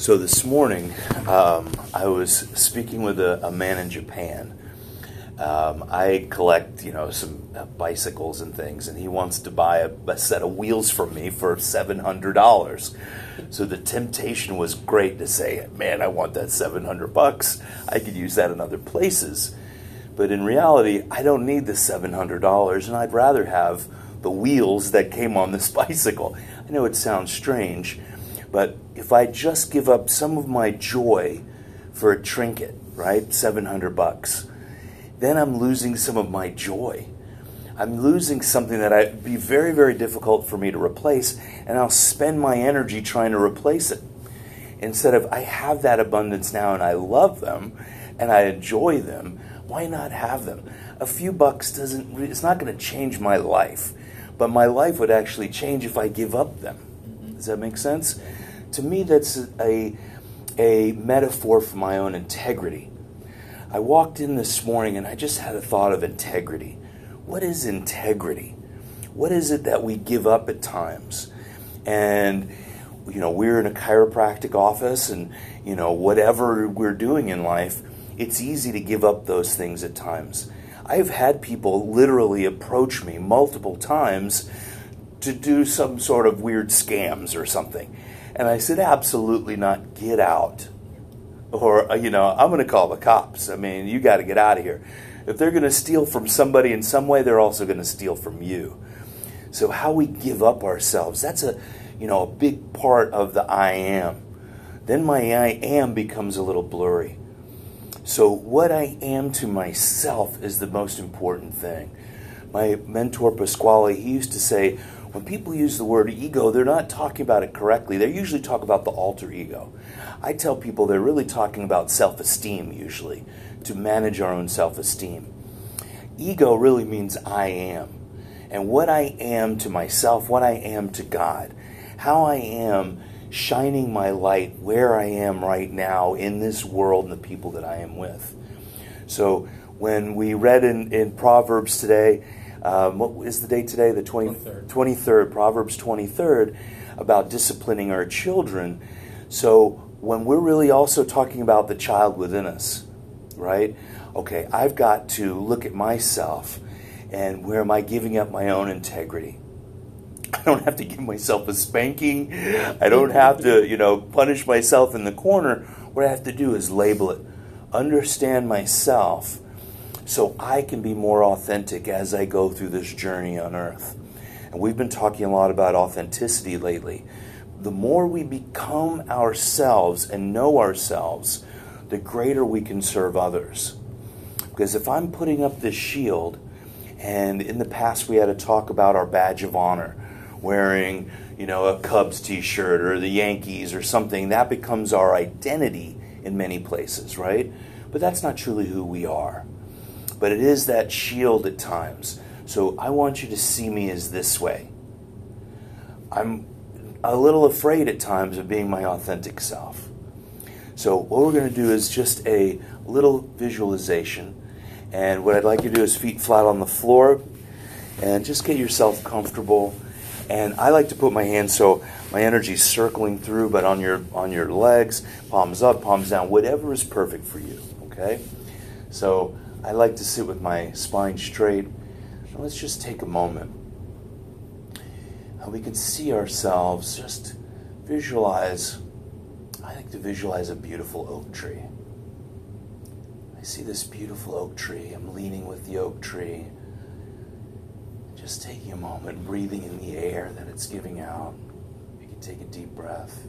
So this morning, um, I was speaking with a, a man in Japan. Um, I collect, you know, some uh, bicycles and things, and he wants to buy a, a set of wheels from me for seven hundred dollars. So the temptation was great to say, "Man, I want that seven hundred bucks. I could use that in other places." But in reality, I don't need the seven hundred dollars, and I'd rather have the wheels that came on this bicycle. I know it sounds strange, but if I just give up some of my joy for a trinket, right? 700 bucks, then I'm losing some of my joy. I'm losing something that I'd be very, very difficult for me to replace, and I'll spend my energy trying to replace it. Instead of, I have that abundance now and I love them and I enjoy them, why not have them? A few bucks doesn't, it's not going to change my life, but my life would actually change if I give up them. Mm-hmm. Does that make sense? To me, that's a, a metaphor for my own integrity. I walked in this morning and I just had a thought of integrity. What is integrity? What is it that we give up at times? And, you know, we're in a chiropractic office and, you know, whatever we're doing in life, it's easy to give up those things at times. I've had people literally approach me multiple times to do some sort of weird scams or something. And I said, absolutely not. Get out. Or, uh, you know, I'm going to call the cops. I mean, you got to get out of here. If they're going to steal from somebody in some way, they're also going to steal from you. So how we give up ourselves, that's a, you know, a big part of the I am. Then my I am becomes a little blurry. So what I am to myself is the most important thing. My mentor Pasquale, he used to say, when people use the word ego, they're not talking about it correctly. They usually talk about the alter ego. I tell people they're really talking about self esteem, usually, to manage our own self esteem. Ego really means I am. And what I am to myself, what I am to God, how I am shining my light where I am right now in this world and the people that I am with. So when we read in, in Proverbs today, um, what is the date today? The 20, 23rd. 23rd, Proverbs 23rd, about disciplining our children. So when we're really also talking about the child within us, right? Okay, I've got to look at myself and where am I giving up my own integrity? I don't have to give myself a spanking. I don't have to, you know, punish myself in the corner. What I have to do is label it, understand myself, so I can be more authentic as I go through this journey on earth. And we've been talking a lot about authenticity lately. The more we become ourselves and know ourselves, the greater we can serve others. Because if I'm putting up this shield, and in the past we had to talk about our badge of honor, wearing, you know, a Cubs t-shirt or the Yankees or something, that becomes our identity in many places, right? But that's not truly who we are but it is that shield at times. So I want you to see me as this way. I'm a little afraid at times of being my authentic self. So what we're going to do is just a little visualization. And what I'd like you to do is feet flat on the floor and just get yourself comfortable. And I like to put my hands so my energy is circling through, but on your on your legs, palms up, palms down, whatever is perfect for you. Okay? So I like to sit with my spine straight. let's just take a moment. And we can see ourselves, just visualize. I like to visualize a beautiful oak tree. I see this beautiful oak tree. I'm leaning with the oak tree. Just taking a moment, breathing in the air that it's giving out. You can take a deep breath.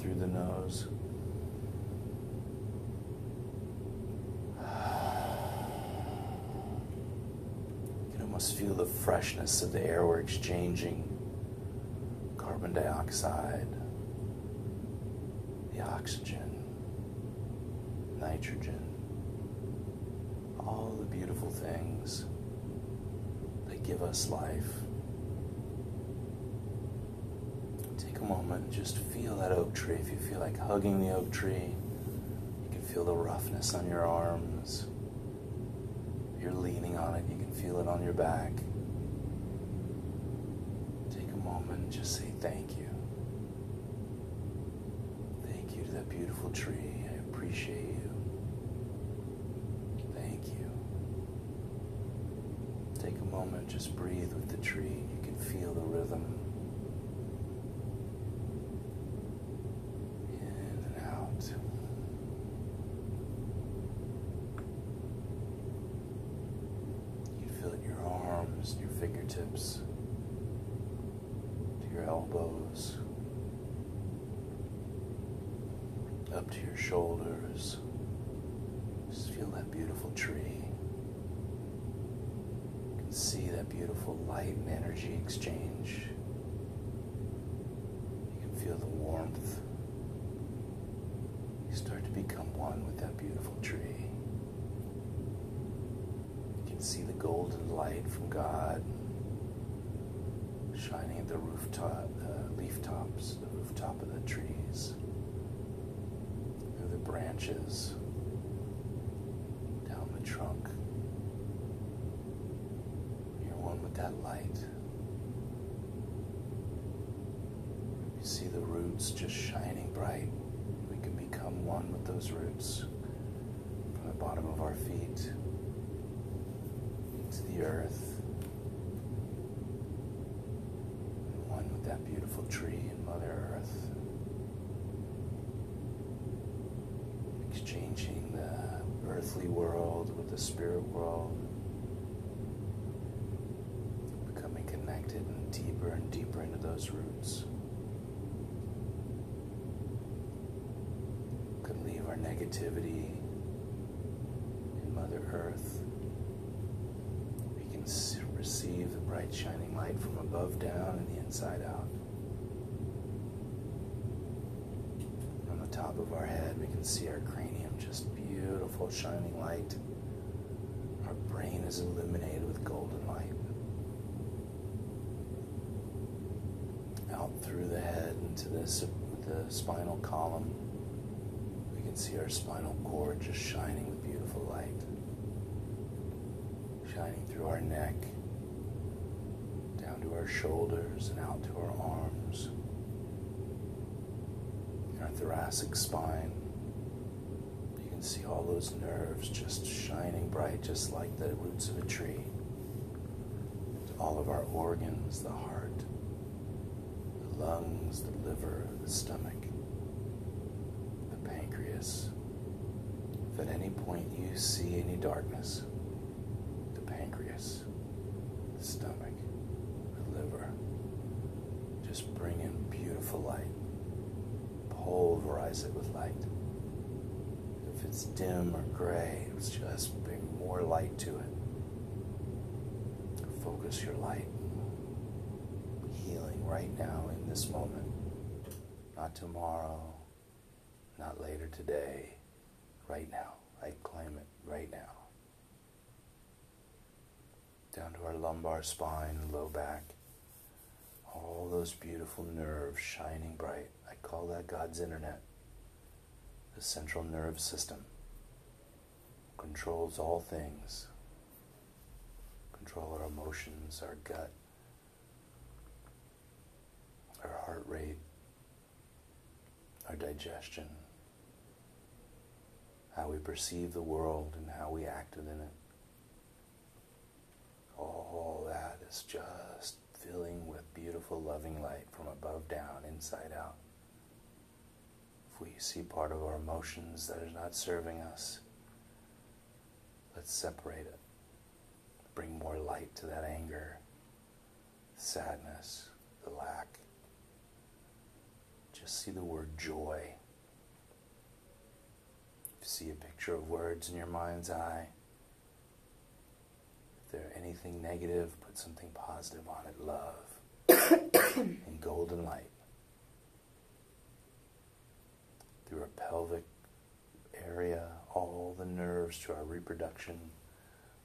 Through the nose. You can almost feel the freshness of the air we're exchanging carbon dioxide, the oxygen, nitrogen, all the beautiful things that give us life. A moment and just feel that oak tree. If you feel like hugging the oak tree, you can feel the roughness on your arms. If you're leaning on it, you can feel it on your back. Take a moment and just say thank you. Thank you to that beautiful tree. I appreciate you. Thank you. Take a moment, just breathe with the tree. You can feel the rhythm. In and out. You feel it in your arms, your fingertips, to your elbows, up to your shoulders. Just feel that beautiful tree. You can see that beautiful light and energy exchange. You can feel the warmth. You start to become one with that beautiful tree. You can see the golden light from God shining at the rooftop, uh, leaf tops, the rooftop of the trees, through the branches, down the trunk. You're one with that light. You see the roots just shining bright. We can become one with those roots from the bottom of our feet into the earth. and One with that beautiful tree and Mother Earth. Exchanging the earthly world with the spirit world. Becoming connected and deeper and deeper into those roots. Could leave our negativity in Mother Earth. We receive the bright shining light from above down and the inside out. On the top of our head, we can see our cranium just beautiful shining light. Our brain is illuminated with golden light. Out through the head into the, s- the spinal column, we can see our spinal cord just shining with beautiful light shining through our neck, our shoulders, and out to our arms, our thoracic spine. You can see all those nerves just shining bright, just like the roots of a tree. All of our organs, the heart, the lungs, the liver, the stomach, the pancreas. If at any point you see any darkness, the pancreas, the stomach, the liver. Just bring in beautiful light. Pulverize it with light. If it's dim or gray, it's just bring more light to it. Focus your light. Healing right now in this moment. Not tomorrow, not later today. Right now. I claim it right now down to our lumbar spine, low back. All those beautiful nerves shining bright. I call that God's internet. The central nerve system controls all things. Control our emotions, our gut, our heart rate, our digestion, how we perceive the world and how we act within it. All that is just filling with beautiful, loving light from above down, inside out. If we see part of our emotions that is not serving us, let's separate it. Bring more light to that anger, sadness, the lack. Just see the word joy. If you see a picture of words in your mind's eye, if there anything negative, put something positive on it. Love and golden light. Through our pelvic area, all the nerves to our reproduction,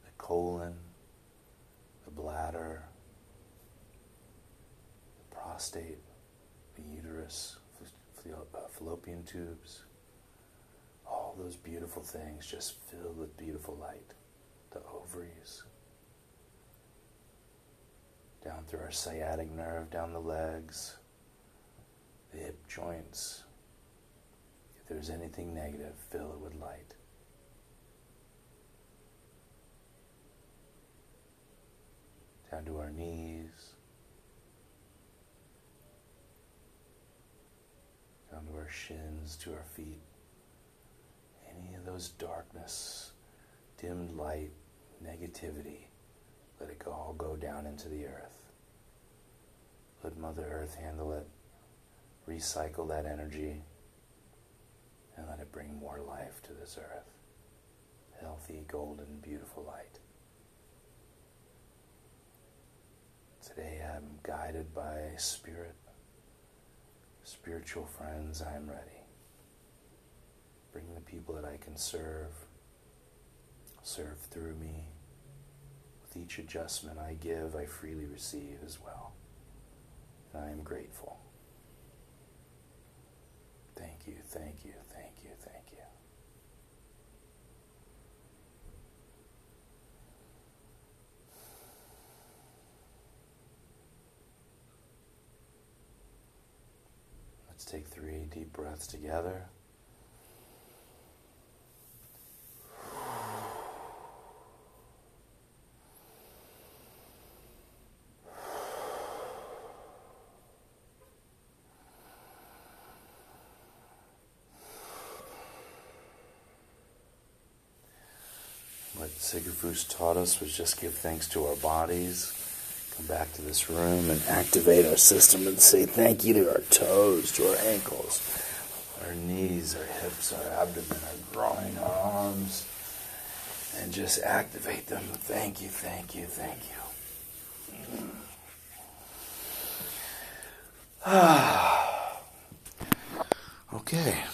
the colon, the bladder, the prostate, the uterus, uh, fallopian tubes, all those beautiful things just filled with beautiful light. The ovaries, down through our sciatic nerve, down the legs, the hip joints. If there's anything negative, fill it with light. Down to our knees, down to our shins, to our feet. Any of those darkness, dimmed light, negativity, let it all go down into the earth. Let Mother Earth handle it. Recycle that energy and let it bring more life to this earth. Healthy, golden, beautiful light. Today I'm guided by Spirit, spiritual friends. I am ready. Bring the people that I can serve, serve through me. With each adjustment I give, I freely receive as well. And I am grateful. Thank you, thank you, thank you, thank you. Let's take three deep breaths together. What Sigurfus taught us was just give thanks to our bodies, come back to this room and activate our system and say thank you to our toes, to our ankles, our knees, our hips, our abdomen, our groin, our arms, and just activate them. Thank you, thank you, thank you. okay,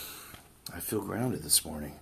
I feel grounded this morning.